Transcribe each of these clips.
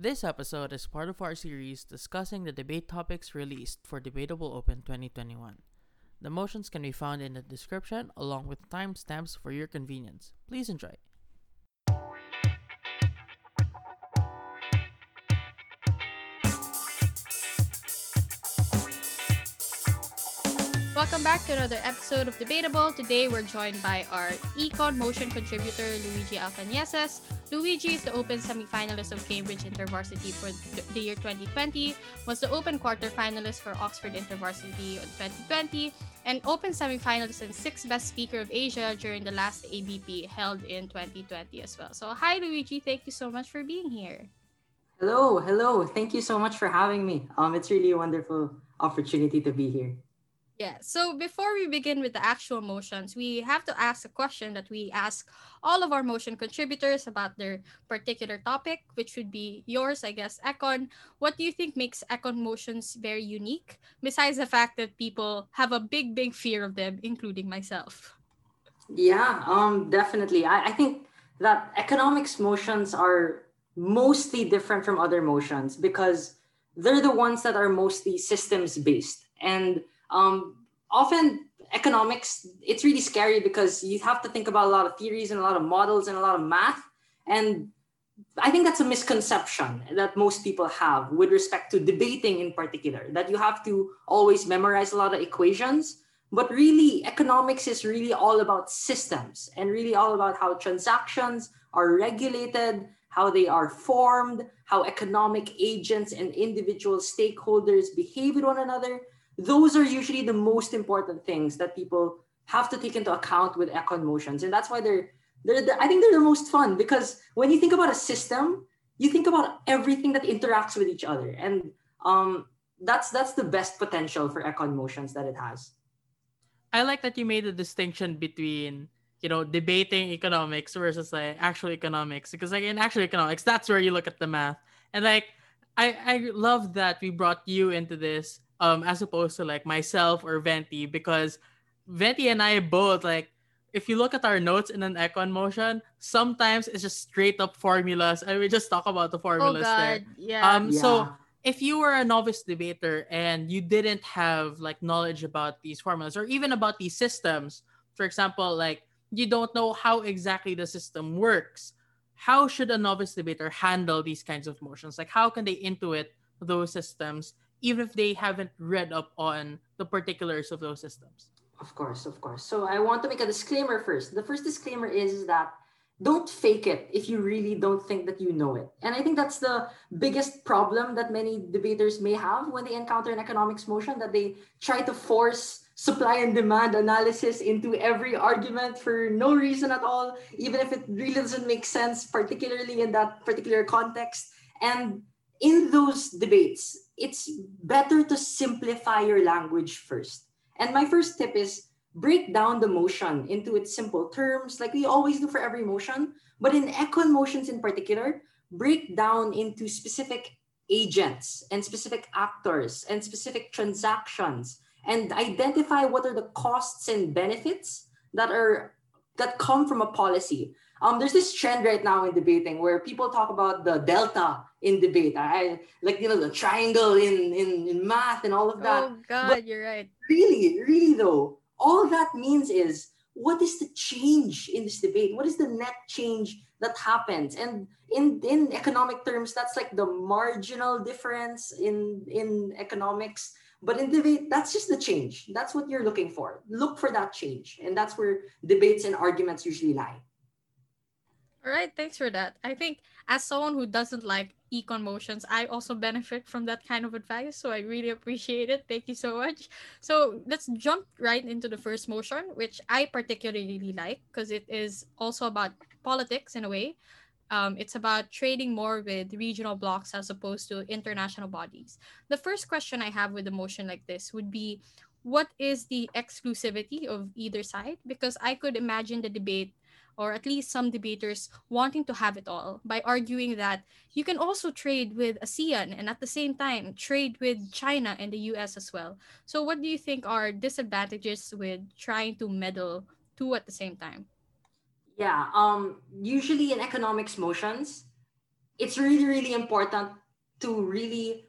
This episode is part of our series discussing the debate topics released for Debatable Open 2021. The motions can be found in the description along with timestamps for your convenience. Please enjoy. Welcome back to another episode of Debatable. Today we're joined by our Econ Motion contributor Luigi Alcanieses. Luigi is the Open semi-finalist of Cambridge InterVarsity for the year 2020, was the Open quarter-finalist for Oxford InterVarsity in 2020, and Open semi-finalist and sixth best speaker of Asia during the last ABP held in 2020 as well. So hi Luigi, thank you so much for being here. Hello, hello. Thank you so much for having me. Um, it's really a wonderful opportunity to be here. Yeah. So before we begin with the actual motions, we have to ask a question that we ask all of our motion contributors about their particular topic, which would be yours, I guess, Econ. What do you think makes Econ motions very unique, besides the fact that people have a big, big fear of them, including myself? Yeah, um, definitely. I, I think that economics motions are mostly different from other motions because they're the ones that are mostly systems based and um, often economics it's really scary because you have to think about a lot of theories and a lot of models and a lot of math. And i think that's a misconception that most people have with respect to debating in particular that you have to always memorize a lot of equations. But really economics is really all about systems and really all about how transactions are regulated how they are formed how economic agents and individual stakeholders behave with one another those are usually the most important things that people have to take into account with econ motions. And that's why they're they're the, i think they're the most fun because when you think about a system you think about everything that interacts with each other. And um, that's that's the best potential for econ motions that it has. I like that you made the distinction between you know debating economics versus like actual economics. Because like in actual economics that's where you look at the math. And like i i love that we brought you into this um as opposed to like myself or Venti because Venti and I both like if you look at our notes in an econ motion, sometimes it's just straight up formulas and we just talk about the formulas oh God. there. Yeah. Um Yeah. so if you were a novice debater and you didn't have like knowledge about these formulas or even about these systems, for example, like you don't know how exactly the system works, how should a novice debater handle these kinds of motions? Like how can they intuit those systems even if they haven't read up on the particulars of those systems? Of course, of course. So I want to make a disclaimer first. The first disclaimer is that don't fake it if you really don't think that you know it. And I think that's the biggest problem that many debaters may have when they encounter an economics motion that they try to force supply and demand analysis into every argument for no reason at all, even if it really doesn't make sense, particularly in that particular context. And in those debates, it's better to simplify your language first. And my first tip is break down the motion into its simple terms, like we always do for every motion. But in econ motions in particular, break down into specific agents and specific actors and specific transactions and identify what are the costs and benefits that are that come from a policy. Um, there's this trend right now in debating where people talk about the delta in debate. I like you know the triangle in in, in math and all of that. oh God, you're right. Really, really though, all that means is what is the change in this debate? What is the net change that happens? And in in economic terms, that's like the marginal difference in in economics. But in debate, that's just the change. That's what you're looking for. Look for that change. And that's where debates and arguments usually lie. All right, thanks for that. I think as someone who doesn't like econ motions, I also benefit from that kind of advice. So I really appreciate it. Thank you so much. So let's jump right into the first motion, which I particularly like because it is also about politics in a way. Um, it's about trading more with regional blocks as opposed to international bodies. The first question I have with a motion like this would be what is the exclusivity of either side? Because I could imagine the debate or at least some debaters wanting to have it all by arguing that you can also trade with ASEAN and at the same time trade with China and the US as well. So, what do you think are disadvantages with trying to meddle two at the same time? Yeah. Um, usually in economics motions, it's really, really important to really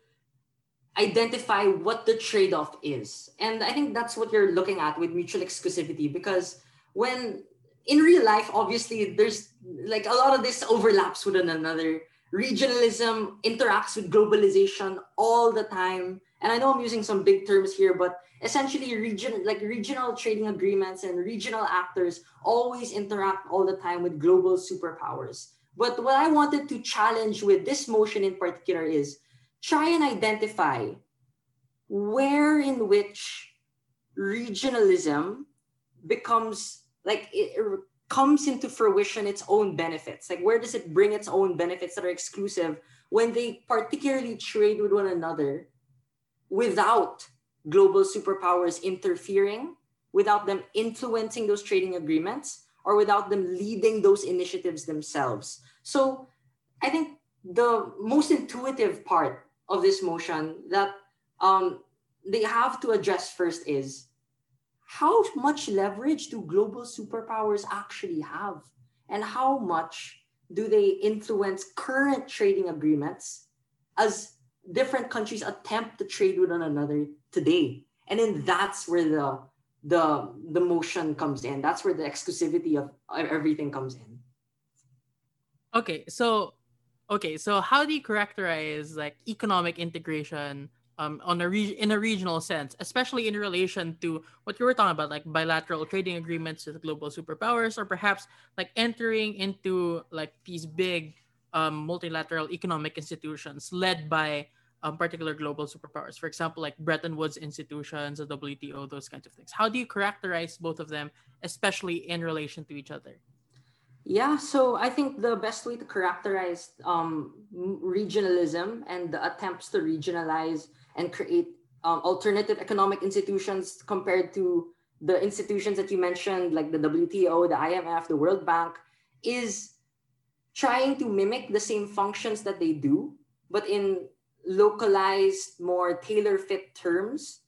identify what the trade-off is. And I think that's what you're looking at with mutual exclusivity because when in real life, obviously, there's like a lot of this overlaps with one another. Regionalism interacts with globalization all the time. And I know I'm using some big terms here, but essentially region like regional trading agreements and regional actors always interact all the time with global superpowers. But what I wanted to challenge with this motion in particular is try and identify where in which regionalism becomes like it, comes into fruition its own benefits. Like where does it bring its own benefits that are exclusive when they particularly trade with one another without global superpowers interfering without them influencing those trading agreements or without them leading those initiatives themselves? So i think the most intuitive part of this motion that um, they have to address first is how much leverage do global superpowers actually have? And how much do they influence current trading agreements as different countries attempt to trade with one another today? And then that's where the the the motion comes in. That's where the exclusivity of everything comes in. Okay, so okay, so how do you characterize like economic integration um, on a re- in a regional sense, especially in relation to what you were talking about, like bilateral trading agreements with global superpowers, or perhaps like entering into like these big um, multilateral economic institutions led by um, particular global superpowers. For example, like Bretton Woods institutions, the WTO, those kinds of things. How do you characterize both of them, especially in relation to each other? Yeah, so I think the best way to characterize um, regionalism and the attempts to regionalize and create um, alternative economic institutions compared to the institutions that you mentioned, like the WTO, the IMF, the World Bank, is trying to mimic the same functions that they do, but in localized, more tailor fit terms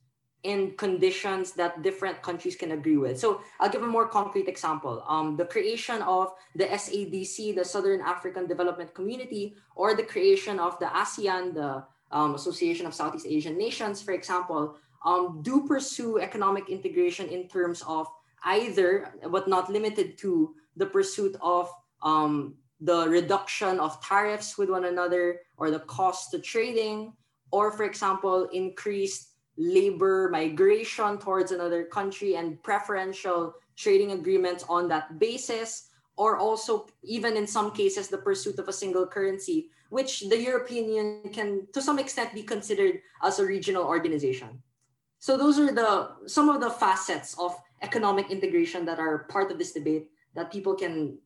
in conditions that different countries can agree with. So I'll give a more concrete example. Um, the creation of the SADC, the Southern African Development Community, or the creation of the ASEAN, the um, Association of Southeast Asian Nations, for example, um, do pursue economic integration in terms of either, but not limited to, the pursuit of um, the reduction of tariffs with one another or the cost to trading, or, for example, increased labor migration towards another country and preferential trading agreements on that basis, or also, even in some cases, the pursuit of a single currency which the European Union can, to some extent, be considered as a regional organization. So those are the some of the facets of economic integration that are part of this debate that people can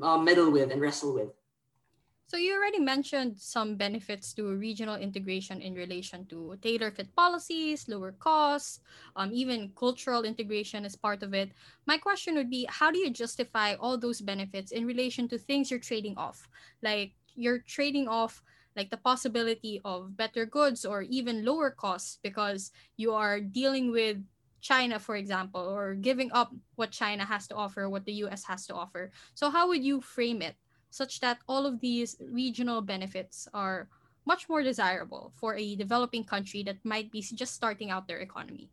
uh, meddle with and wrestle with. So you already mentioned some benefits to regional integration in relation to tailor-fit policies, lower costs, um, even cultural integration as part of it. My question would be, how do you justify all those benefits in relation to things you're trading off, like you're trading off like the possibility of better goods or even lower costs because you are dealing with China, for example, or giving up what China has to offer, what the US has to offer. So, how would you frame it such that all of these regional benefits are much more desirable for a developing country that might be just starting out their economy?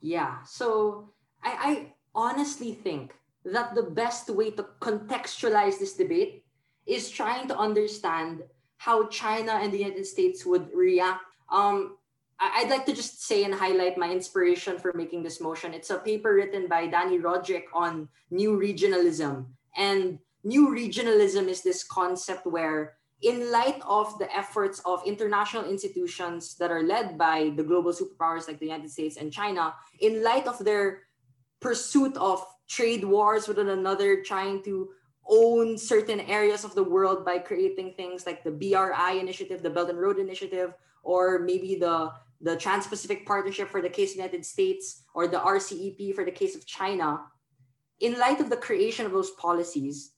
Yeah. So, I, I honestly think that the best way to contextualize this debate is trying to understand how China and the United States would react. Um, I'd like to just say and highlight my inspiration for making this motion. It's a paper written by Dani Rodrik on new regionalism. And new regionalism is this concept where, in light of the efforts of international institutions that are led by the global superpowers like the United States and China, in light of their pursuit of trade wars with one another, trying to own certain areas of the world by creating things like the BRI initiative, the Belt and Road Initiative, or maybe the the Trans-Pacific Partnership for the case of the United States or the RCEP for the case of China, in light of the creation of those policies,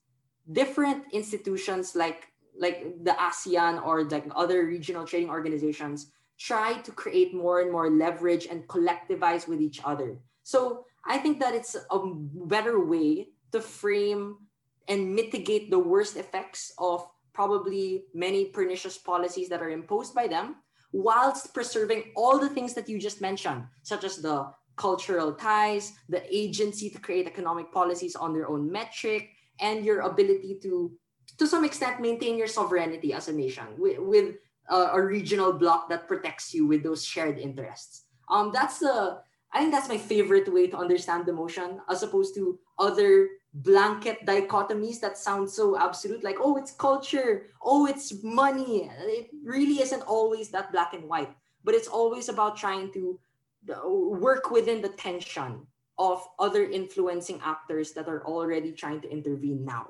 different institutions like like the ASEAN or like other regional trading organizations try to create more and more leverage and collectivize with each other. So I think that it's a better way to frame and mitigate the worst effects of probably many pernicious policies that are imposed by them, whilst preserving all the things that you just mentioned, such as the cultural ties, the agency to create economic policies on their own metric, and your ability to, to some extent, maintain your sovereignty as a nation with, with a, a regional bloc that protects you with those shared interests. Um, that's the I think that's my favorite way to understand the motion, as opposed to other blanket dichotomies that sound so absolute, like, oh, it's culture, oh, it's money. It really isn't always that black and white, but it's always about trying to uh, work within the tension of other influencing actors that are already trying to intervene now.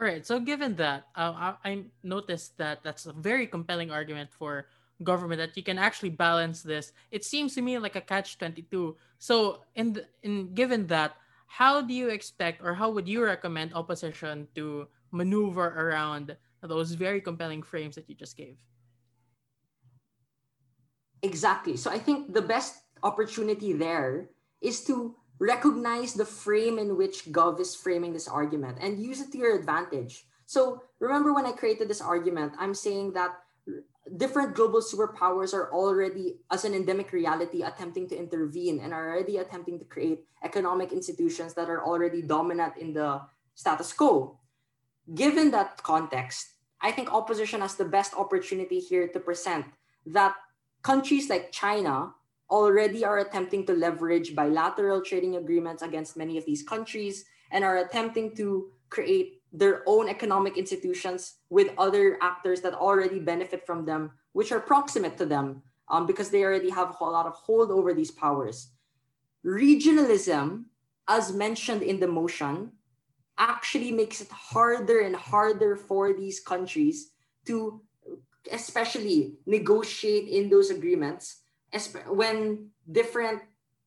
All right. So, given that, uh, I, I noticed that that's a very compelling argument for government that you can actually balance this. It seems to me like a catch 22. So, in the, in given that, how do you expect or how would you recommend opposition to maneuver around those very compelling frames that you just gave? Exactly. So I think the best opportunity there is to recognize the frame in which Gov is framing this argument and use it to your advantage. So remember when I created this argument, I'm saying that different global superpowers are already, as an endemic reality, attempting to intervene and are already attempting to create economic institutions that are already dominant in the status quo. Given that context, I think opposition has the best opportunity here to present that countries like China already are attempting to leverage bilateral trading agreements against many of these countries and are attempting to create their own economic institutions with other actors that already benefit from them, which are proximate to them um, because they already have a lot of hold over these powers. Regionalism, as mentioned in the motion, actually makes it harder and harder for these countries to especially negotiate in those agreements when different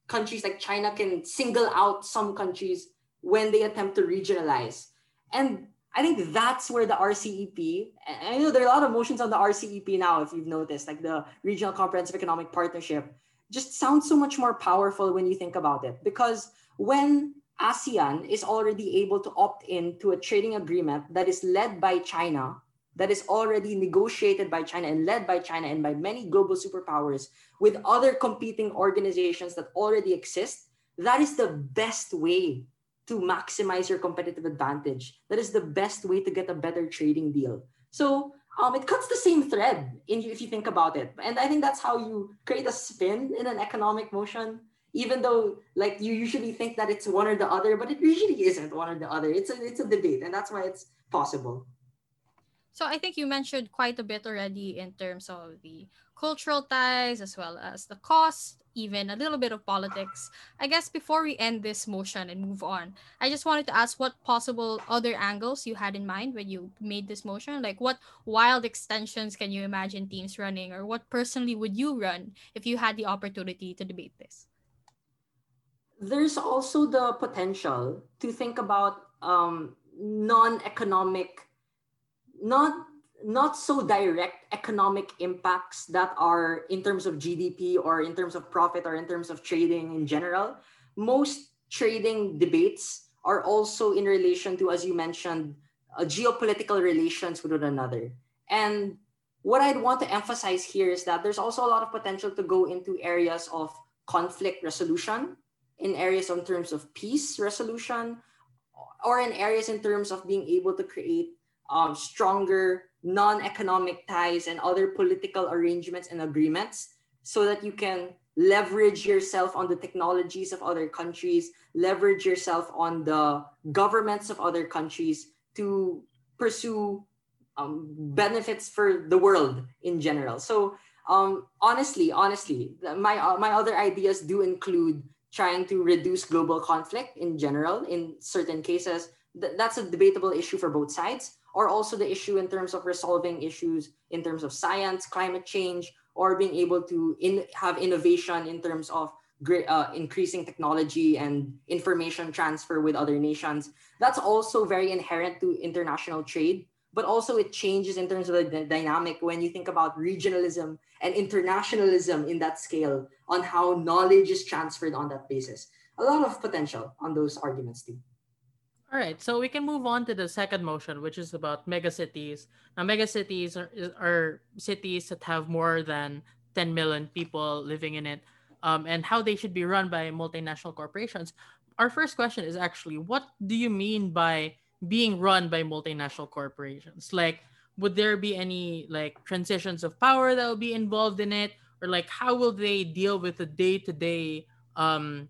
countries like China can single out some countries when they attempt to regionalize and I think that's where the RCEP, I know there are a lot of motions on the RCEP now, if you've noticed, like the Regional Comprehensive Economic Partnership, just sounds so much more powerful when you think about it. Because when ASEAN is already able to opt in to a trading agreement that is led by China, that is already negotiated by China and led by China and by many global superpowers with other competing organizations that already exist, that is the best way to maximize your competitive advantage. That is the best way to get a better trading deal. So um, it cuts the same thread in if you think about it. And I think that's how you create a spin in an economic motion, even though like you usually think that it's one or the other, but it usually isn't one or the other. It's a it's a debate, and that's why it's possible. So I think you mentioned quite a bit already in terms of the cultural ties as well as the cost, even a little bit of politics. I guess before we end this motion and move on, I just wanted to ask what possible other angles you had in mind when you made this motion. Like what wild extensions can you imagine teams running, or what personally would you run if you had the opportunity to debate this? There's also the potential to think about um, non-economic not not so direct economic impacts that are in terms of GDP or in terms of profit or in terms of trading in general. Most trading debates are also in relation to, as you mentioned, uh, geopolitical relations with one another. And what I'd want to emphasize here is that there's also a lot of potential to go into areas of conflict resolution, in areas in terms of peace resolution, or in areas in terms of being able to create um, stronger non-economic ties and other political arrangements and agreements so that you can leverage yourself on the technologies of other countries leverage yourself on the governments of other countries to pursue um, benefits for the world in general. So um, honestly honestly my uh, my other ideas do include trying to reduce global conflict in general in certain cases. Th- that's a debatable issue for both sides or also the issue in terms of resolving issues in terms of science, climate change, or being able to in, have innovation in terms of great, uh, increasing technology and information transfer with other nations. That's also very inherent to international trade, but also it changes in terms of the dynamic when you think about regionalism and internationalism in that scale on how knowledge is transferred on that basis. A lot of potential on those arguments too. All right, so we can move on to the second motion, which is about megacities. Now, megacities are, are cities that have more than 10 million people living in it, um, and how they should be run by multinational corporations. Our first question is actually, what do you mean by being run by multinational corporations? Like, would there be any like transitions of power that will be involved in it, or like how will they deal with the day-to-day um,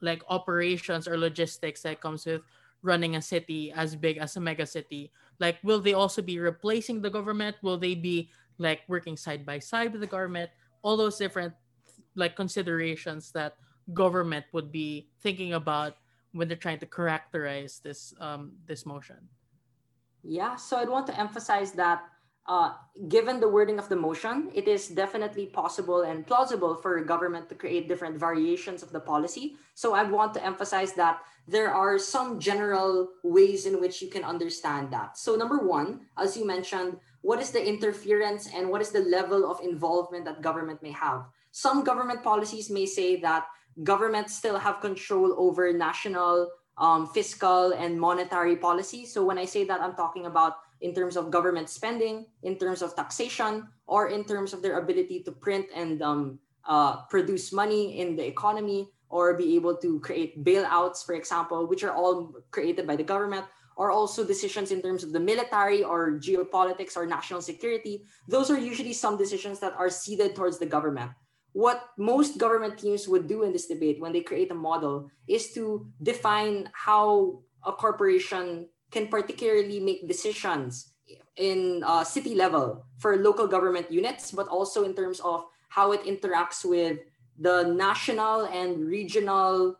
like operations or logistics that comes with running a city as big as a mega city? Like, will they also be replacing the government? Will they be like working side by side with the government? All those different like considerations that government would be thinking about when they're trying to characterize this um, this motion. Yeah, so I'd want to emphasize that uh, given the wording of the motion, it is definitely possible and plausible for a government to create different variations of the policy. So I want to emphasize that there are some general ways in which you can understand that. So number one, as you mentioned, what is the interference and what is the level of involvement that government may have? Some government policies may say that governments still have control over national um, fiscal and monetary policy. So when I say that, I'm talking about in terms of government spending, in terms of taxation, or in terms of their ability to print and um, uh, produce money in the economy, or be able to create bailouts, for example, which are all created by the government, or also decisions in terms of the military or geopolitics or national security. Those are usually some decisions that are ceded towards the government what most government teams would do in this debate when they create a model is to define how a corporation can particularly make decisions in uh, city level for local government units, but also in terms of how it interacts with the national and regional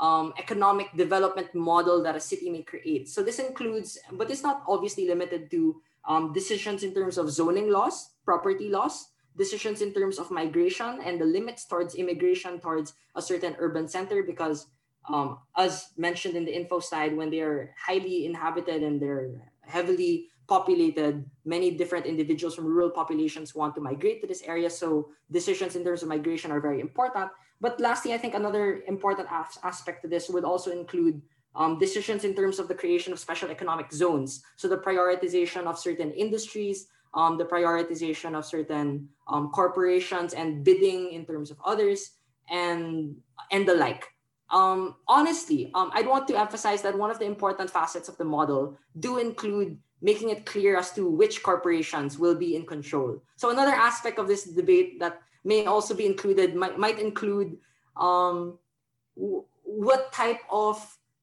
um, economic development model that a city may create. So this includes, but it's not obviously limited to um, decisions in terms of zoning laws, property laws, decisions in terms of migration and the limits towards immigration towards a certain urban center because um, as mentioned in the info side, when they are highly inhabited and they're heavily populated, many different individuals from rural populations want to migrate to this area. So decisions in terms of migration are very important. But lastly, I think another important as- aspect to this would also include um, decisions in terms of the creation of special economic zones. So the prioritization of certain industries, um, the prioritization of certain um, corporations and bidding in terms of others and and the like. Um, honestly, um, I'd want to emphasize that one of the important facets of the model do include making it clear as to which corporations will be in control. So another aspect of this debate that may also be included might, might include um, w- what type of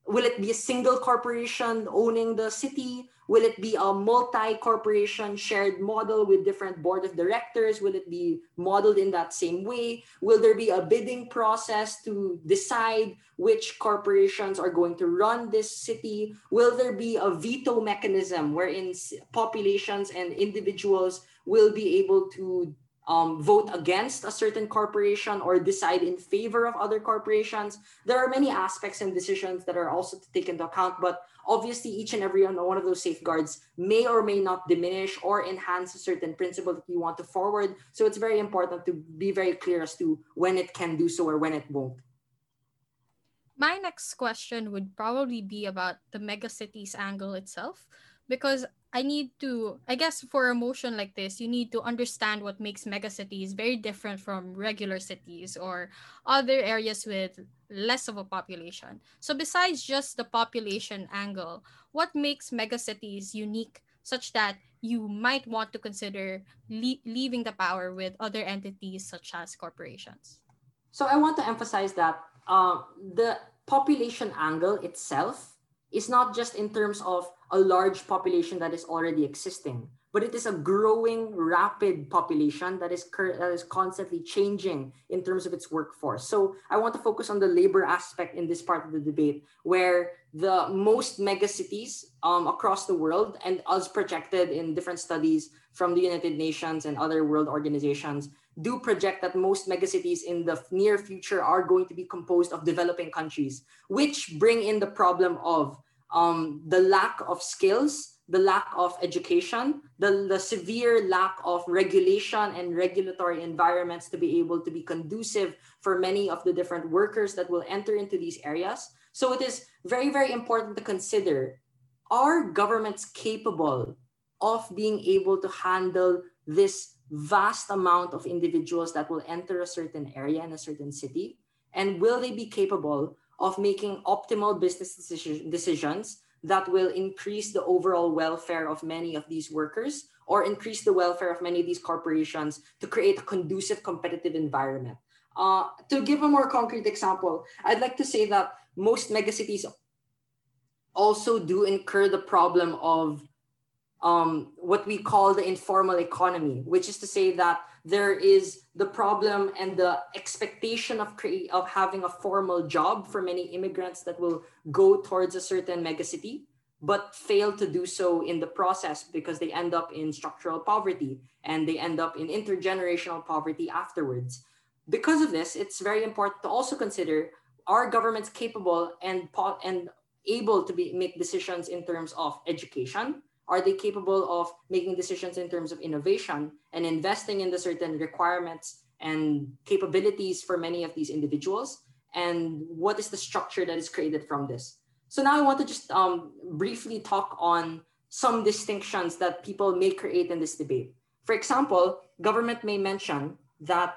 will it be a single corporation owning the city Will it be a multi-corporation shared model with different board of directors? Will it be modeled in that same way? Will there be a bidding process to decide which corporations are going to run this city? Will there be a veto mechanism wherein populations and individuals will be able to um, vote against a certain corporation or decide in favor of other corporations. There are many aspects and decisions that are also to take into account, but obviously each and every one of those safeguards may or may not diminish or enhance a certain principle that you want to forward. So it's very important to be very clear as to when it can do so or when it won't. My next question would probably be about the megacities angle itself because I need to, I guess, for a motion like this, you need to understand what makes megacities very different from regular cities or other areas with less of a population. So, besides just the population angle, what makes megacities unique such that you might want to consider le- leaving the power with other entities such as corporations? So, I want to emphasize that uh, the population angle itself is not just in terms of a large population that is already existing, but it is a growing, rapid population that is cur- that is constantly changing in terms of its workforce. So I want to focus on the labor aspect in this part of the debate, where the most megacities um, across the world, and as projected in different studies from the United Nations and other world organizations, do project that most megacities in the near future are going to be composed of developing countries, which bring in the problem of um, the lack of skills, the lack of education, the, the severe lack of regulation and regulatory environments to be able to be conducive for many of the different workers that will enter into these areas. So it is very, very important to consider are governments capable of being able to handle this vast amount of individuals that will enter a certain area in a certain city? And will they be capable of making optimal business decision, decisions that will increase the overall welfare of many of these workers or increase the welfare of many of these corporations to create a conducive competitive environment? Uh, to give a more concrete example, I'd like to say that most megacities also do incur the problem of um, what we call the informal economy, which is to say that there is the problem and the expectation of create of having a formal job for many immigrants that will go towards a certain megacity but fail to do so in the process because they end up in structural poverty and they end up in intergenerational poverty afterwards. Because of this it's very important to also consider are governments capable and and able to be make decisions in terms of education are they capable of making decisions in terms of innovation and investing in the certain requirements and capabilities for many of these individuals? And what is the structure that is created from this? So now I want to just um, briefly talk on some distinctions that people may create in this debate. For example, government may mention that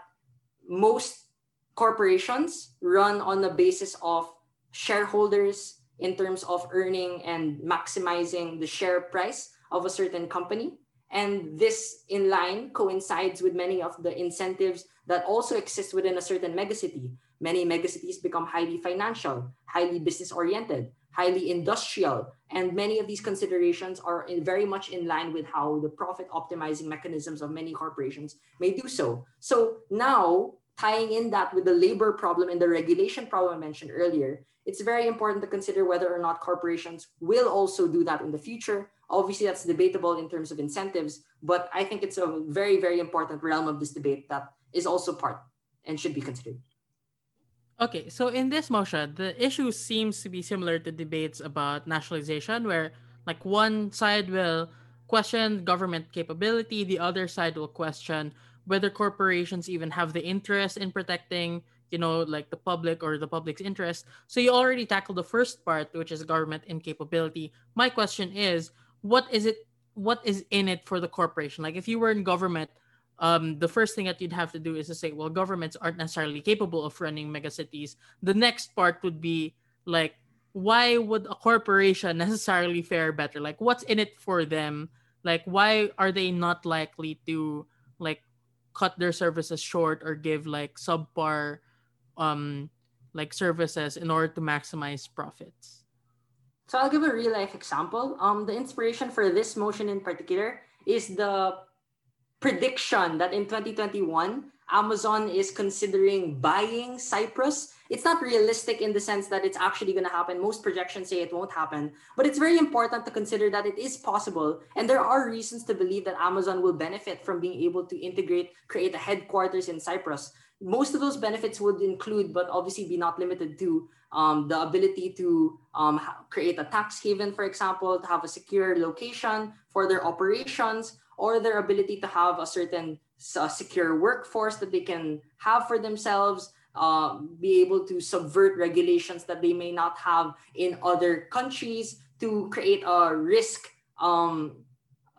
most corporations run on the basis of shareholders in terms of earning and maximizing the share price of a certain company. And this in line coincides with many of the incentives that also exist within a certain megacity. Many megacities become highly financial, highly business oriented, highly industrial. And many of these considerations are in, very much in line with how the profit optimizing mechanisms of many corporations may do so. So now, tying in that with the labor problem and the regulation problem I mentioned earlier, it's very important to consider whether or not corporations will also do that in the future. Obviously, that's debatable in terms of incentives, but I think it's a very, very important realm of this debate that is also part and should be considered. Okay, so in this motion, the issue seems to be similar to debates about nationalization, where like one side will question government capability, the other side will question whether corporations even have the interest in protecting you know like the public or the public's interest. So you already tackled the first part which is government incapability. My question is what is it what is in it for the corporation? Like if you were in government um, the first thing that you'd have to do is to say well governments aren't necessarily capable of running megacities. The next part would be like why would a corporation necessarily fare better? Like what's in it for them? Like why are they not likely to like cut their services short or give like subpar um like services in order to maximize profits. So I'll give a real life example. Um, the inspiration for this motion in particular is the prediction that in 2021 Amazon is considering buying Cyprus. It's not realistic in the sense that it's actually going to happen. Most projections say it won't happen, but it's very important to consider that it is possible. And there are reasons to believe that Amazon will benefit from being able to integrate, create a headquarters in Cyprus most of those benefits would include, but obviously be not limited to, um, the ability to um, create a tax haven, for example, to have a secure location for their operations, or their ability to have a certain secure workforce that they can have for themselves, uh, be able to subvert regulations that they may not have in other countries, to create a risk um,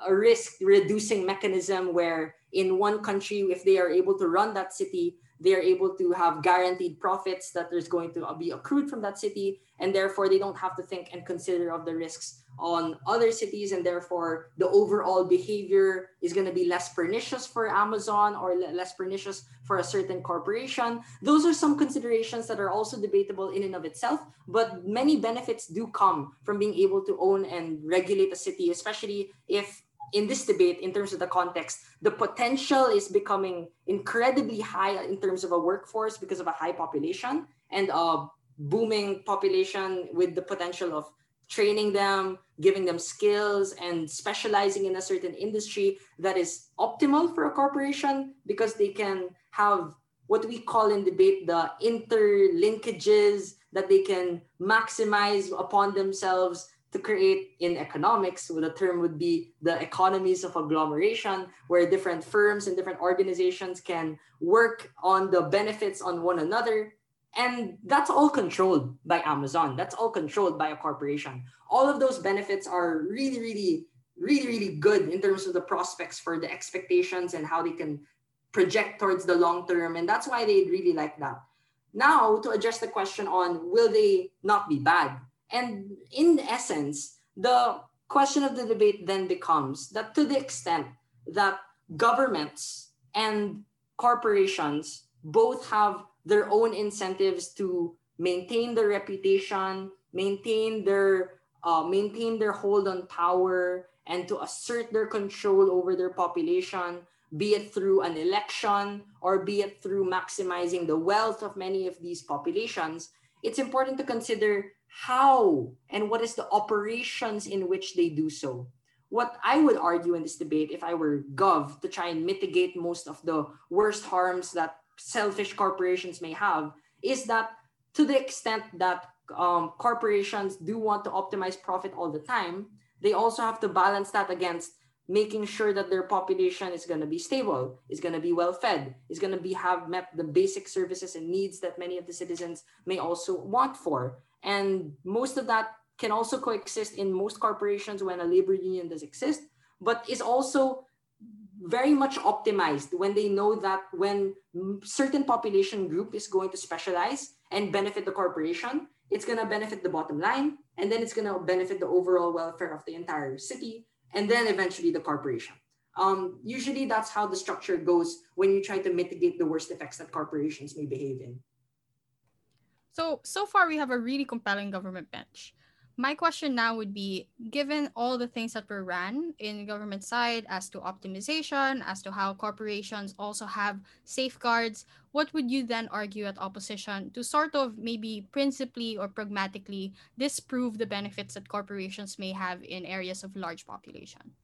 a risk reducing mechanism where in one country, if they are able to run that city, they are able to have guaranteed profits that there's going to be accrued from that city and therefore they don't have to think and consider of the risks on other cities and therefore the overall behavior is going to be less pernicious for amazon or less pernicious for a certain corporation. Those are some considerations that are also debatable in and of itself but many benefits do come from being able to own and regulate a city especially if in this debate, in terms of the context, the potential is becoming incredibly high in terms of a workforce because of a high population and a booming population with the potential of training them, giving them skills, and specializing in a certain industry that is optimal for a corporation because they can have what we call in debate the interlinkages that they can maximize upon themselves to create in economics, the term would be the economies of agglomeration, where different firms and different organizations can work on the benefits on one another. And that's all controlled by Amazon. That's all controlled by a corporation. All of those benefits are really, really, really, really good in terms of the prospects for the expectations and how they can project towards the long term. And that's why they really like that. Now, to address the question on will they not be bad? And in essence, the question of the debate then becomes that to the extent that governments and corporations both have their own incentives to maintain their reputation, maintain their uh, maintain their hold on power, and to assert their control over their population, be it through an election or be it through maximizing the wealth of many of these populations, it's important to consider how and what is the operations in which they do so. What I would argue in this debate, if I were Gov, to try and mitigate most of the worst harms that selfish corporations may have is that to the extent that um, corporations do want to optimize profit all the time, they also have to balance that against making sure that their population is going to be stable, is going to be well fed, is going to be have met the basic services and needs that many of the citizens may also want for. And most of that can also coexist in most corporations when a labor union does exist, but is also very much optimized when they know that when certain population group is going to specialize and benefit the corporation, it's going to benefit the bottom line, and then it's going to benefit the overall welfare of the entire city, and then eventually the corporation. Um, usually that's how the structure goes when you try to mitigate the worst effects that corporations may behave in. So, so far we have a really compelling government bench. My question now would be given all the things that were ran in government side as to optimization as to how corporations also have safeguards what would you then argue at opposition to sort of maybe principally or pragmatically disprove the benefits that corporations may have in areas of large population?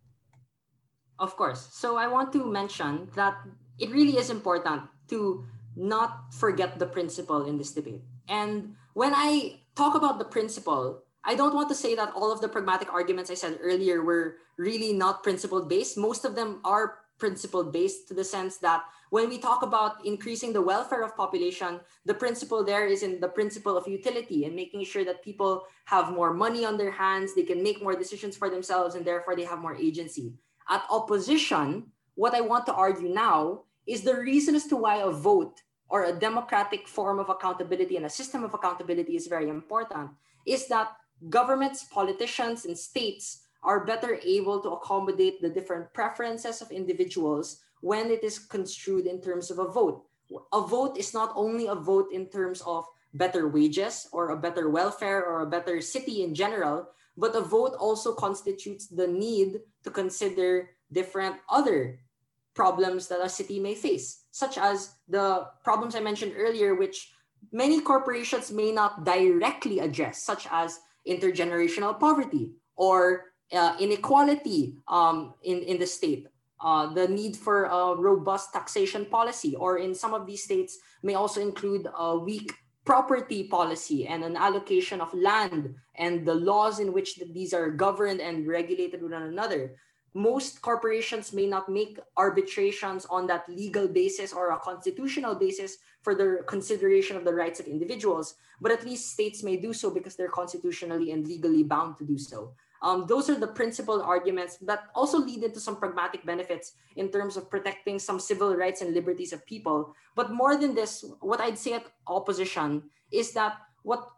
Of course. So i want to mention that it really is important to not forget the principle in this debate and when i talk about the principle I don't want to say that all of the pragmatic arguments I said earlier were really not principle based. Most of them are principle based to the sense that when we talk about increasing the welfare of population, the principle there is in the principle of utility and making sure that people have more money on their hands, they can make more decisions for themselves, and therefore they have more agency. At opposition, what I want to argue now is the reason as to why a vote or a democratic form of accountability and a system of accountability is very important is that governments, politicians, and states are better able to accommodate the different preferences of individuals when it is construed in terms of a vote. A vote is not only a vote in terms of better wages or a better welfare or a better city in general, but a vote also constitutes the need to consider different other problems that a city may face, such as the problems I mentioned earlier, which many corporations may not directly address, such as intergenerational poverty or uh, inequality um, in, in the state, uh, the need for a robust taxation policy, or in some of these states may also include a weak property policy and an allocation of land and the laws in which these are governed and regulated with one another most corporations may not make arbitrations on that legal basis or a constitutional basis for the consideration of the rights of individuals, but at least states may do so because they're constitutionally and legally bound to do so. Um, those are the principal arguments that also lead into some pragmatic benefits in terms of protecting some civil rights and liberties of people. But more than this, what I'd say at opposition is that what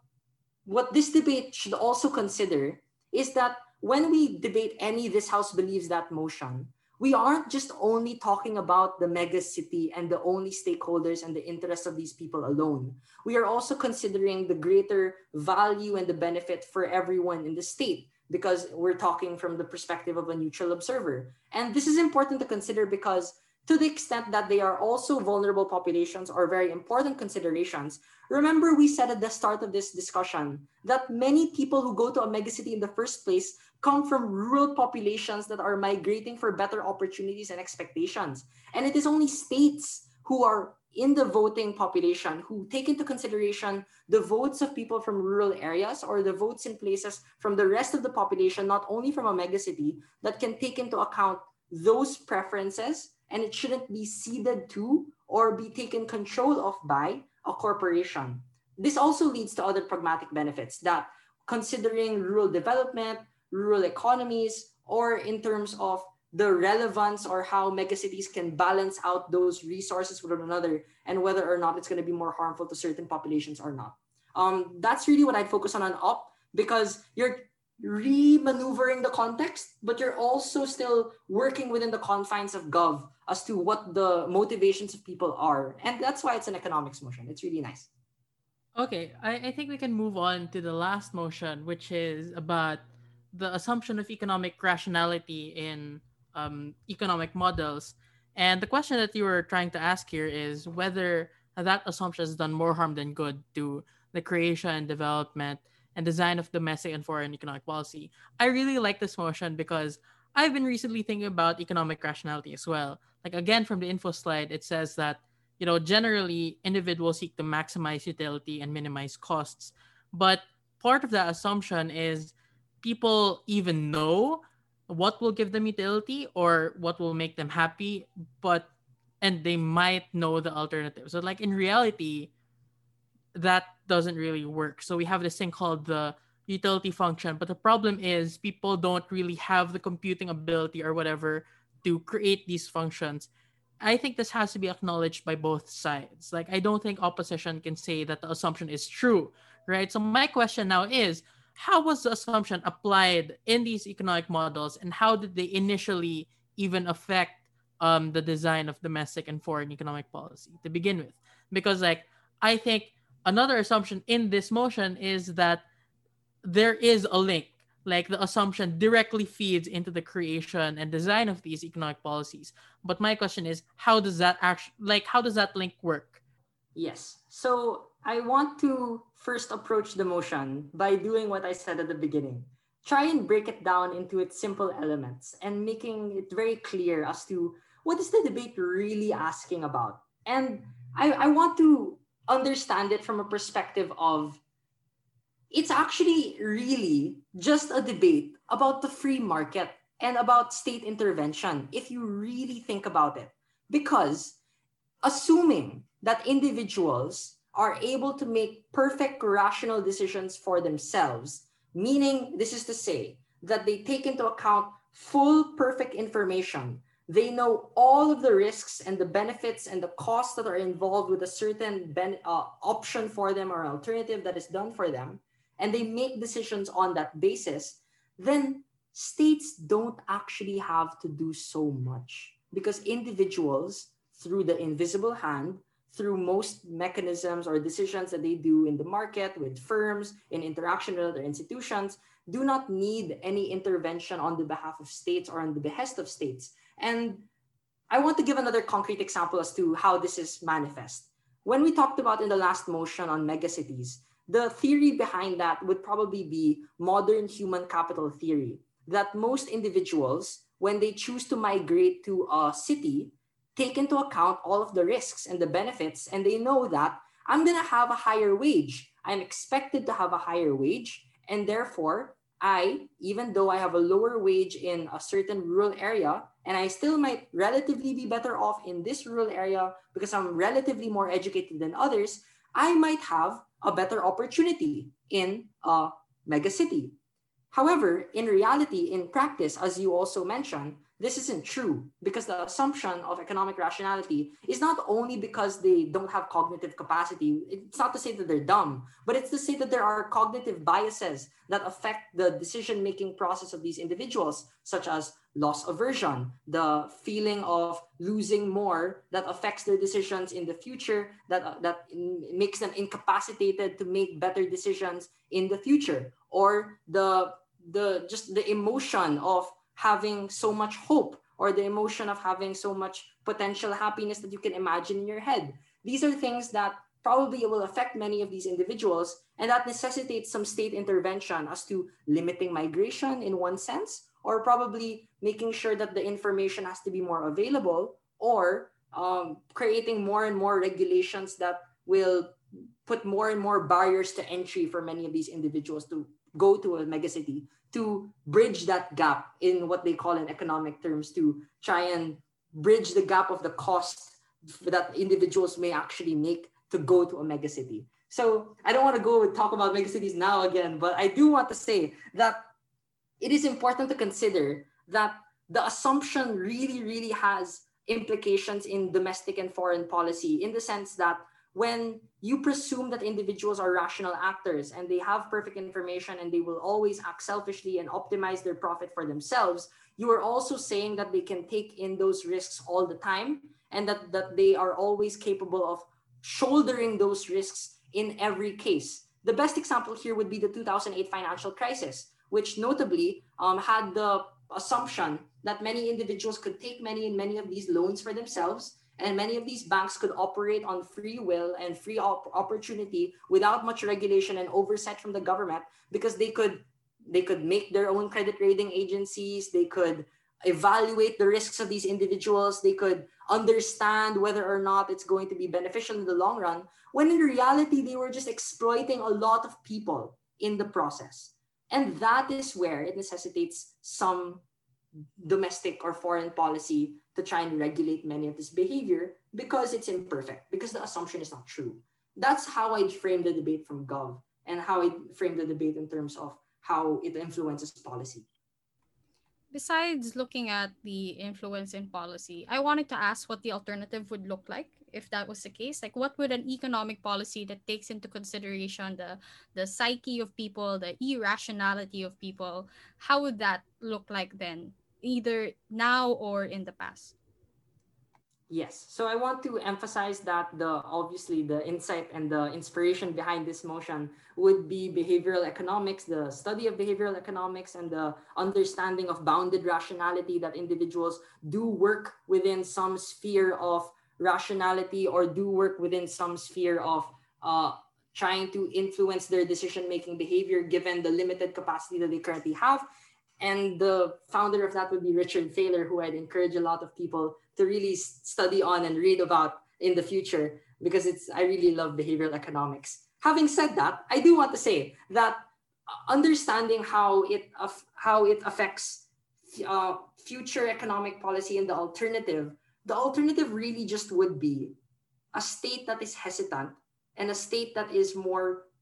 what this debate should also consider is that when we debate any this house believes that motion, we aren't just only talking about the mega city and the only stakeholders and the interests of these people alone. We are also considering the greater value and the benefit for everyone in the state because we're talking from the perspective of a neutral observer. And this is important to consider because to the extent that they are also vulnerable populations or very important considerations. Remember, we said at the start of this discussion that many people who go to a megacity in the first place come from rural populations that are migrating for better opportunities and expectations. And it is only states who are in the voting population who take into consideration the votes of people from rural areas or the votes in places from the rest of the population, not only from a megacity, that can take into account those preferences and it shouldn't be ceded to or be taken control of by a corporation. this also leads to other pragmatic benefits that considering rural development, rural economies, or in terms of the relevance or how megacities can balance out those resources with one another and whether or not it's going to be more harmful to certain populations or not. Um, that's really what I'd focus on on up because you're re-maneuvering the context, but you're also still working within the confines of Gov as to what the motivations of people are. And that's why it's an economics motion. It's really nice. Okay, I, I think we can move on to the last motion, which is about the assumption of economic rationality in um, economic models. And the question that you were trying to ask here is whether that assumption has done more harm than good to the creation and development and design of domestic and foreign economic policy. I really like this motion because I've been recently thinking about economic rationality as well. Like again from the info slide, it says that you know generally individuals seek to maximize utility and minimize costs, but part of that assumption is people even know what will give them utility or what will make them happy, but and they might know the alternative. So like in reality, that doesn't really work. So we have this thing called the utility function, but the problem is people don't really have the computing ability or whatever to create these functions. I think this has to be acknowledged by both sides. Like I don't think opposition can say that the assumption is true, right? So my question now is how was the assumption applied in these economic models and how did they initially even affect um, the design of domestic and foreign economic policy to begin with? Because like I think another assumption in this motion is that there is a link. Like the assumption directly feeds into the creation and design of these economic policies. But my question is how does that actually like how does that link work? Yes. So i want to first approach the motion by doing what i said at the beginning. Try and break it down into its simple elements and making it very clear as to what is the debate really asking about. And i, I want to understand it from a perspective of it's actually really just a debate about the free market and about state intervention if you really think about it. Because assuming that individuals are able to make perfect rational decisions for themselves. Meaning this is to say that they take into account full perfect information. They know all of the risks and the benefits and the costs that are involved with a certain ben- uh, option for them or alternative that is done for them, and they make decisions on that basis, then states don't actually have to do so much because individuals, through the invisible hand, through most mechanisms or decisions that they do in the market with firms, in interaction with other institutions, do not need any intervention on the behalf of states or on the behest of states and I want to give another concrete example as to how this is manifest. When we talked about in the last motion on megacities, the theory behind that would probably be modern human capital theory, that most individuals, when they choose to migrate to a city, take into account all of the risks and the benefits, and they know that I'm going to have a higher wage. I'm expected to have a higher wage, and therefore, I, even though I have a lower wage in a certain rural area, and I still might relatively be better off in this rural area because I'm relatively more educated than others, I might have a better opportunity in a megacity. However, in reality, in practice, as you also mentioned, this isn't true because the assumption of economic rationality is not only because they don't have cognitive capacity. It's not to say that they're dumb, but it's to say that there are cognitive biases that affect the decision making process of these individuals, such as loss aversion, the feeling of losing more that affects their decisions in the future, that, uh, that makes them incapacitated to make better decisions in the future, or the, the just the emotion of having so much hope or the emotion of having so much potential happiness that you can imagine in your head. These are things that probably will affect many of these individuals and that necessitates some state intervention as to limiting migration in one sense or probably making sure that the information has to be more available or um, creating more and more regulations that will put more and more barriers to entry for many of these individuals to go to a megacity to bridge that gap in what they call in economic terms to try and bridge the gap of the cost that individuals may actually make to go to a megacity. So I don't want to go and talk about megacities now again, but I do want to say that it is important to consider that the assumption really, really has implications in domestic and foreign policy in the sense that when you presume that individuals are rational actors and they have perfect information and they will always act selfishly and optimize their profit for themselves, you are also saying that they can take in those risks all the time and that, that they are always capable of shouldering those risks in every case. The best example here would be the 2008 financial crisis, which notably um, had the assumption that many individuals could take many and many of these loans for themselves and many of these banks could operate on free will and free op- opportunity without much regulation and oversight from the government because they could they could make their own credit rating agencies they could evaluate the risks of these individuals they could understand whether or not it's going to be beneficial in the long run when in reality they were just exploiting a lot of people in the process. And that is where it necessitates some domestic or foreign policy to try and regulate many of this behavior because it's imperfect because the assumption is not true. That's how i frame the debate from gov and how i frame the debate in terms of how it influences policy. Besides looking at the influence in policy, I wanted to ask what the alternative would look like if that was the case. Like, what would an economic policy that takes into consideration the the psyche of people, the irrationality of people, how would that look like then, either now or in the past? Yes. So I want to emphasize that the obviously the insight and the inspiration behind this motion would be behavioral economics, the study of behavioral economics and the understanding of bounded rationality that individuals do work within some sphere of rationality or do work within some sphere of uh, trying to influence their decision making behavior given the limited capacity that they currently have and the founder of that would be Richard Thaler, who I'd encourage a lot of people to really study on and read about in the future because it's I really love behavioral economics. Having said that, I do want to say that understanding how it how it affects uh, future economic policy and the alternative, the alternative really just would be a state that is hesitant and a state that is more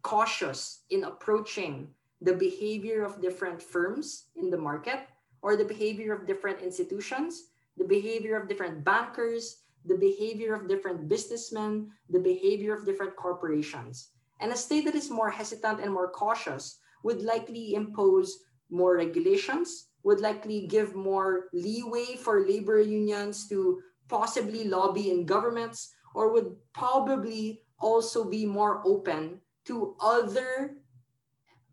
cautious in approaching the behavior of different firms in the market or the behavior of different institutions, the behavior of different bankers, the behavior of different businessmen, the behavior of different corporations. And a state that is more hesitant and more cautious would likely impose more regulations, would likely give more leeway for labor unions to possibly lobby in governments, or would probably also be more open to other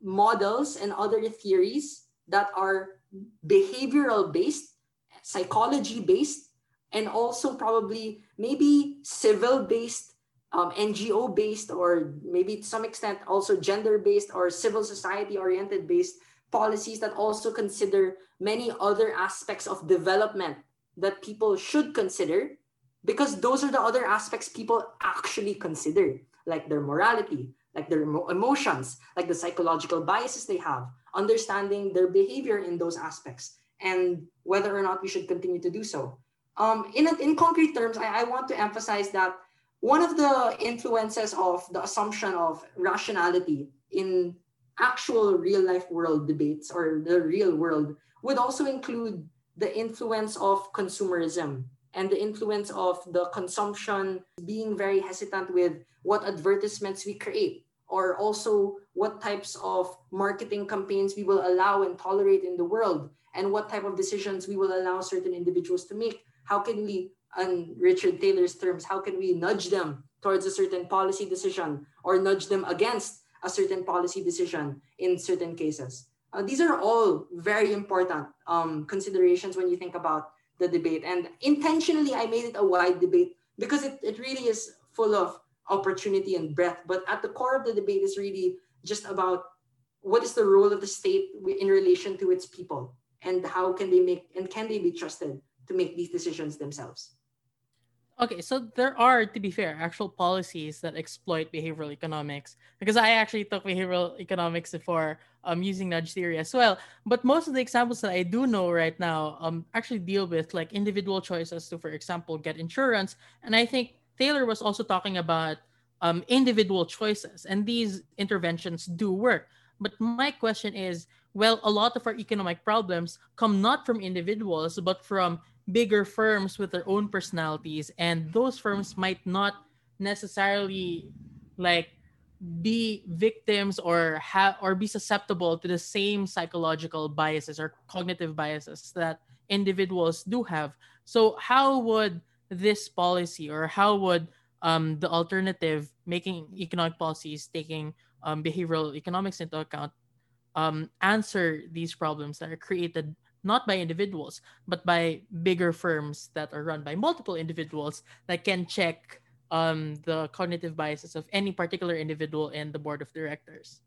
models and other theories that are behavioral based, psychology based, and also probably maybe civil based, um, NGO based, or maybe to some extent also gender based or civil society oriented based policies that also consider many other aspects of development that people should consider because those are the other aspects people actually consider like their morality like their emotions, like the psychological biases they have, understanding their behavior in those aspects, and whether or not we should continue to do so. Um, in, in concrete terms, I, I want to emphasize that one of the influences of the assumption of rationality in actual real life world debates or the real world would also include the influence of consumerism and the influence of the consumption being very hesitant with what advertisements we create or also what types of marketing campaigns we will allow and tolerate in the world and what type of decisions we will allow certain individuals to make. How can we on Richard Thaler's terms how can we nudge them towards a certain policy decision or nudge them against a certain policy decision in certain cases? Uh, these are all very important um, considerations when you think about the debate. And intentionally, I made it a wide debate because it, it really is full of opportunity and breadth. But at the core of the debate is really just about what is the role of the state in relation to its people and how can they make and can they be trusted to make these decisions themselves. Okay, so there are, to be fair, actual policies that exploit behavioral economics. Because I actually took behavioral economics before um, using nudge theory as well. But most of the examples that I do know right now um, actually deal with like individual choices to, for example, get insurance. And I think Thaler was also talking about um, individual choices. And these interventions do work. But my question is well, a lot of our economic problems come not from individuals, but from bigger firms with their own personalities. And those firms might not necessarily like be victims or have or be susceptible to the same psychological biases or cognitive biases that individuals do have. So how would this policy or how would um, the alternative making economic policies taking um, behavioral economics into account um, answer these problems that are created not by individuals but by bigger firms that are run by multiple individuals that can check um, the cognitive biases of any particular individual in the board of directors.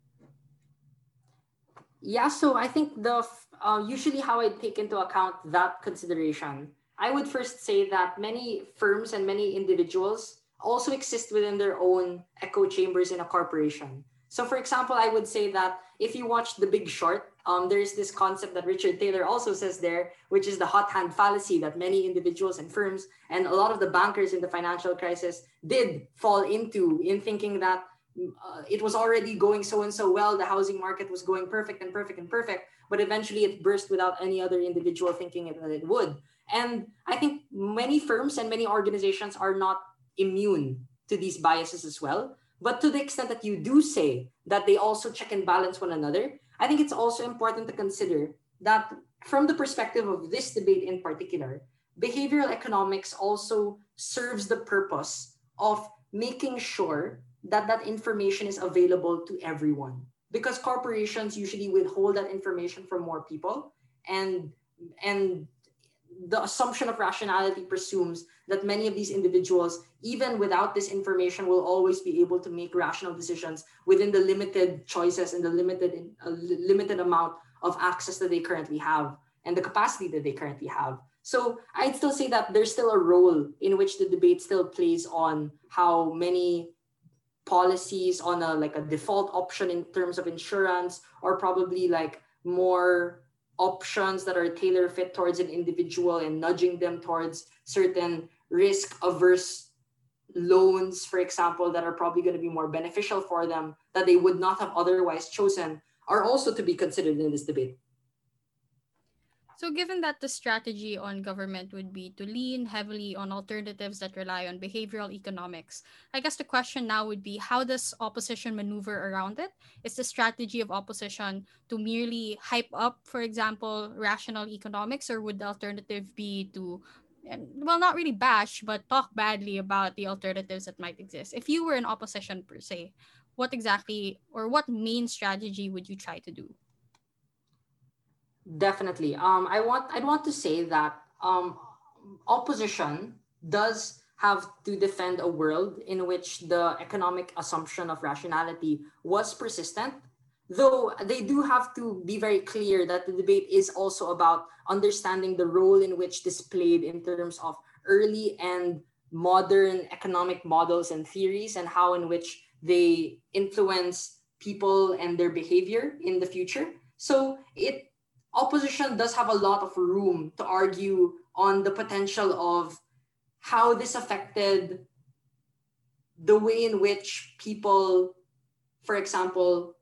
Yeah so i think the uh, usually how i take into account that consideration i would first say that many firms and many individuals also exist within their own echo chambers in a corporation. So, for example, I would say that if you watch The Big Short, um, there's this concept that Richard Thaler also says there, which is the hot hand fallacy that many individuals and firms and a lot of the bankers in the financial crisis did fall into in thinking that uh, it was already going so and so well, the housing market was going perfect and perfect and perfect, but eventually it burst without any other individual thinking that it would. And I think many firms and many organizations are not immune to these biases as well. But to the extent that you do say that they also check and balance one another, I think it's also important to consider that from the perspective of this debate in particular, behavioral economics also serves the purpose of making sure that that information is available to everyone. Because corporations usually withhold that information from more people and and the assumption of rationality presumes that many of these individuals, even without this information, will always be able to make rational decisions within the limited choices and the limited uh, limited amount of access that they currently have and the capacity that they currently have. So I'd still say that there's still a role in which the debate still plays on how many policies on a like a default option in terms of insurance or probably like more options that are tailor fit towards an individual and nudging them towards certain risk averse loans, for example, that are probably going to be more beneficial for them that they would not have otherwise chosen are also to be considered in this debate. So, given that the strategy on government would be to lean heavily on alternatives that rely on behavioral economics, I guess the question now would be how does opposition maneuver around it? Is the strategy of opposition to merely hype up, for example, rational economics, or would the alternative be to well, not really bash, but talk badly about the alternatives that might exist. If you were in opposition per se, what exactly or what main strategy would you try to do? Definitely. Um, I want I'd want to say that um, opposition does have to defend a world in which the economic assumption of rationality was persistent, though they do have to be very clear that the debate is also about understanding the role in which this played in terms of early and modern economic models and theories and how in which they influence people and their behavior in the future. So it opposition does have a lot of room to argue on the potential of how this affected the way in which people, for example,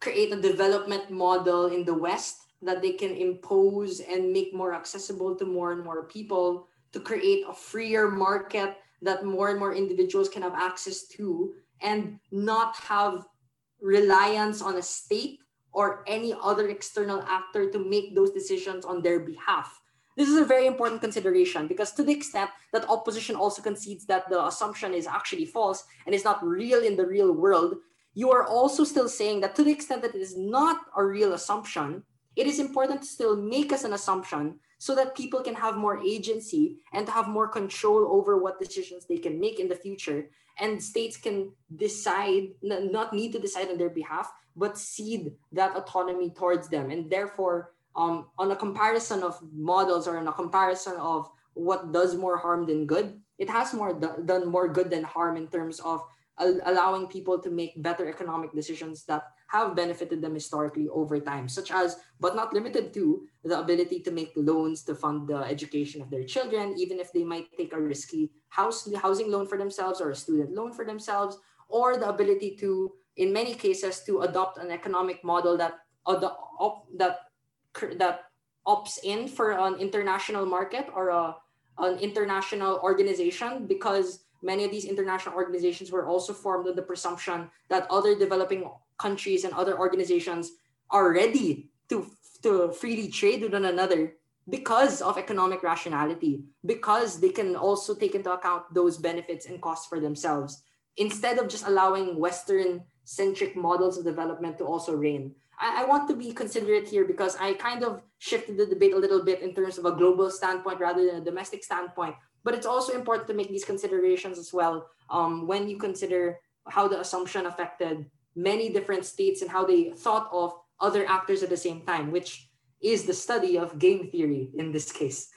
create a development model in the West that they can impose and make more accessible to more and more people to create a freer market that more and more individuals can have access to and not have reliance on a state or any other external actor to make those decisions on their behalf. This is a very important consideration because to the extent that opposition also concedes that the assumption is actually false and is not real in the real world, you are also still saying that to the extent that it is not a real assumption, it is important to still make as an assumption so that people can have more agency and to have more control over what decisions they can make in the future and states can decide not need to decide on their behalf but cede that autonomy towards them. And therefore um, on a comparison of models or on a comparison of what does more harm than good it has more done more good than harm in terms of allowing people to make better economic decisions that have benefited them historically over time, such as, but not limited to, the ability to make loans to fund the education of their children, even if they might take a risky house housing loan for themselves or a student loan for themselves, or the ability to, in many cases, to adopt an economic model that that that opts in for an international market or a, an international organization because many of these international organizations were also formed on the presumption that other developing countries and other organizations are ready to, to freely trade with one another because of economic rationality, because they can also take into account those benefits and costs for themselves, instead of just allowing Western centric models of development to also reign. I, I want to be considerate here because I kind of shifted the debate a little bit in terms of a global standpoint rather than a domestic standpoint. But it's also important to make these considerations as well um, when you consider how the assumption affected many different states and how they thought of other actors at the same time, which is the study of game theory in this case.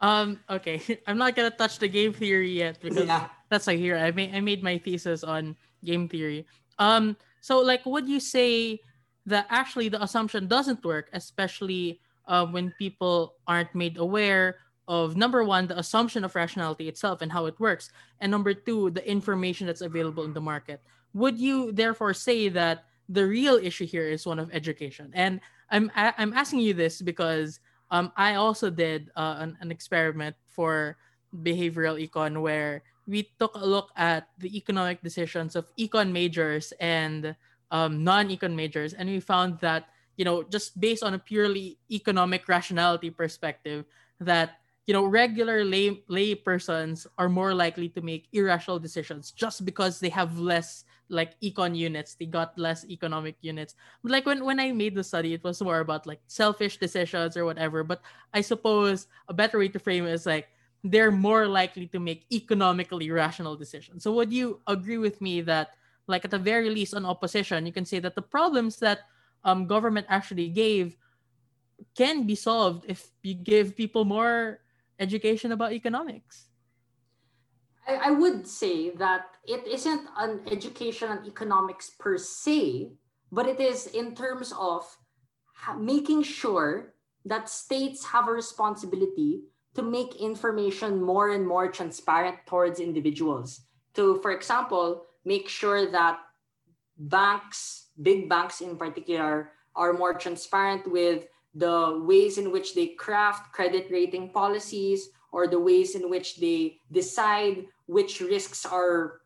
Um, okay. I'm not gonna touch the game theory yet because yeah. that's like here. I made I made my thesis on game theory. Um, so like would you say that actually the assumption doesn't work, especially uh, when people aren't made aware of number one, the assumption of rationality itself and how it works, and number two, the information that's available in the market. Would you therefore say that the real issue here is one of education? And I'm I'm asking you this because um, I also did uh, an, an experiment for behavioral econ where we took a look at the economic decisions of econ majors and um, non-econ majors, and we found that you know just based on a purely economic rationality perspective, that you know regular lay lay persons are more likely to make irrational decisions just because they have less like econ units they got less economic units. But like when, when i made the study it was more about like selfish decisions or whatever but i suppose a better way to frame it is like they're more likely to make economically rational decisions so would you agree with me that like at the very least on opposition you can say that the problems that um, government actually gave can be solved if you give people more education about economics? I, I would say that it isn't an education on economics per se, but it is in terms of making sure that states have a responsibility to make information more and more transparent towards individuals. To, for example, make sure that banks, big banks in particular, are more transparent with the ways in which they craft credit rating policies or the ways in which they decide which risks are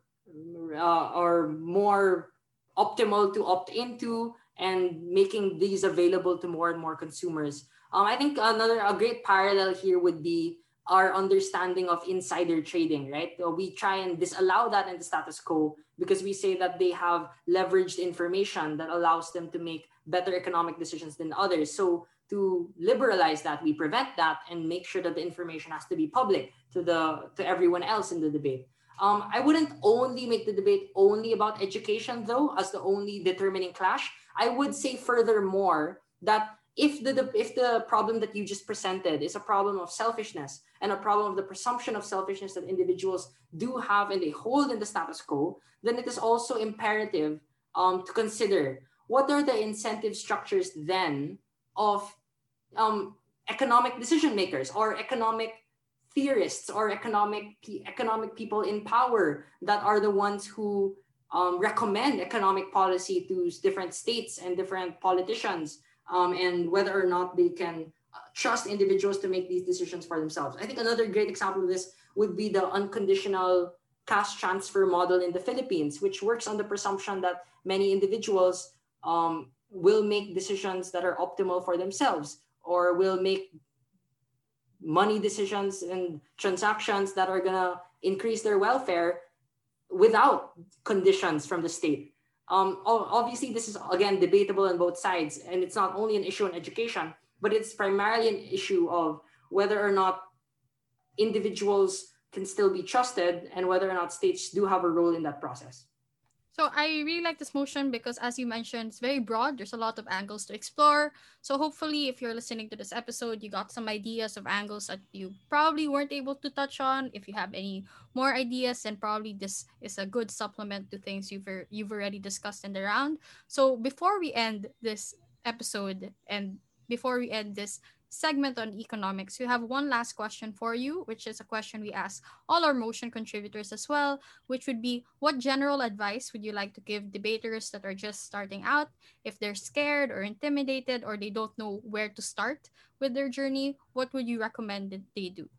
uh, are more optimal to opt into and making these available to more and more consumers. Um, I think another a great parallel here would be our understanding of insider trading, right? We try and disallow that in the status quo because we say that they have leveraged information that allows them to make better economic decisions than others. So to liberalize that we prevent that and make sure that the information has to be public to the to everyone else in the debate um, i wouldn't only make the debate only about education though as the only determining clash i would say furthermore that if the, the if the problem that you just presented is a problem of selfishness and a problem of the presumption of selfishness that individuals do have and they hold in the status quo then it is also imperative um, to consider what are the incentive structures then of um, economic decision makers or economic theorists or economic economic people in power that are the ones who um, recommend economic policy to different states and different politicians um, and whether or not they can uh, trust individuals to make these decisions for themselves. I think another great example of this would be the unconditional cash transfer model in the Philippines, which works on the presumption that many individuals um, will make decisions that are optimal for themselves or will make money decisions and transactions that are going to increase their welfare without conditions from the state. Um, obviously, this is again debatable on both sides, and it's not only an issue in education, but it's primarily an issue of whether or not individuals can still be trusted and whether or not states do have a role in that process. So I really like this motion because, as you mentioned, it's very broad. There's a lot of angles to explore. So hopefully, if you're listening to this episode, you got some ideas of angles that you probably weren't able to touch on. If you have any more ideas, then probably this is a good supplement to things you've er, you've already discussed in the round. So before we end this episode and before we end this segment on economics, we have one last question for you, which is a question we ask all our motion contributors as well, which would be what general advice would you like to give debaters that are just starting out if they're scared or intimidated or they don't know where to start with their journey? What would you recommend that they do?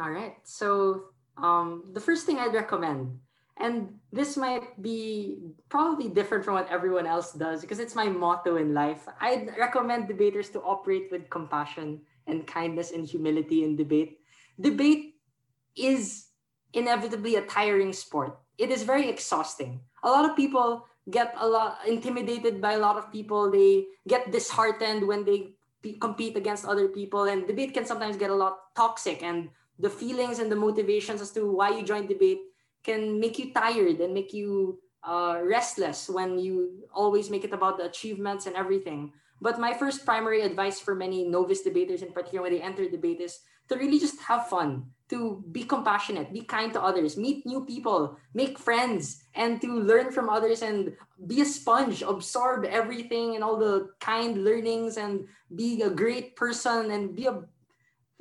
All right. So, um, the first thing I'd recommend and this might be probably different from what everyone else does because it's my motto in life. I'd recommend debaters to operate with compassion and kindness and humility in debate. Debate is inevitably a tiring sport. It is very exhausting. A lot of people get a lot intimidated by a lot of people. They get disheartened when they compete against other people and debate can sometimes get a lot toxic and the feelings and the motivations as to why you join debate can make you tired and make you uh, restless when you always make it about the achievements and everything. But my first primary advice for many novice debaters, in particular when they enter debate, is to really just have fun, to be compassionate, be kind to others, meet new people, make friends, and to learn from others and be a sponge, absorb everything and all the kind learnings and be a great person and be a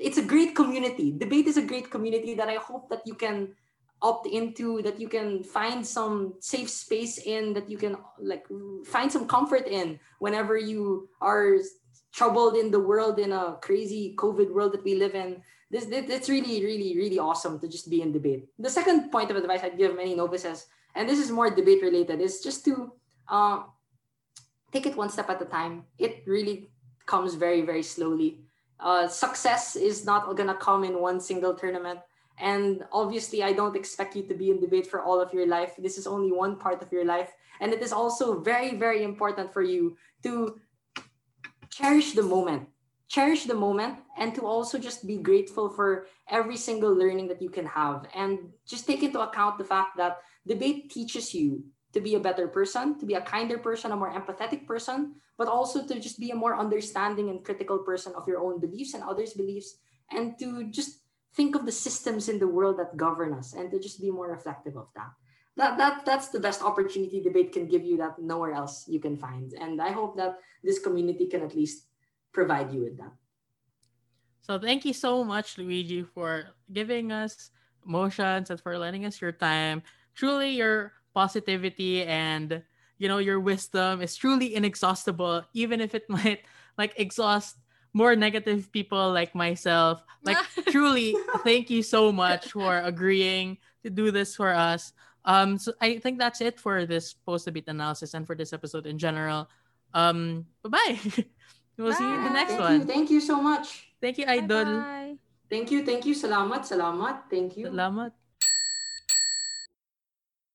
it's a great community. Debate is a great community that I hope that you can opt into that you can find some safe space in that you can like find some comfort in whenever you are troubled in the world in a crazy covid world that we live in. This it's really really really awesome to just be in debate. The second point of advice i'd give many novices and this is more debate related is just to uh, take it one step at a time. It really comes very very slowly. Uh, success is not gonna come in one single tournament and obviously, I don't expect you to be in debate for all of your life. This is only one part of your life. And it is also very, very important for you to cherish the moment. Cherish the moment and to also just be grateful for every single learning that you can have. And just take into account the fact that debate teaches you to be a better person, to be a kinder person, a more empathetic person, but also to just be a more understanding and critical person of your own beliefs and others' beliefs, and to just think of the systems in the world that govern us and to just be more reflective of that. That, that that's the best opportunity debate can give you that nowhere else you can find. And I hope that this community can at least provide you with that. So thank you so much, Luigi, for giving us motions and for lending us your time. Truly your positivity and you know your wisdom is truly inexhaustible, even if it might like exhaust more negative people like myself. Like truly, thank you so much for agreeing to do this for us. Um, so I think that's it for this post debate analysis and for this episode in general. Um, bye bye. we'll bye. see you in the next thank one. You, thank you so much. Thank you, Idol. Bye-bye. Thank you, thank you. Salamat, salamat. Thank you. Salamat.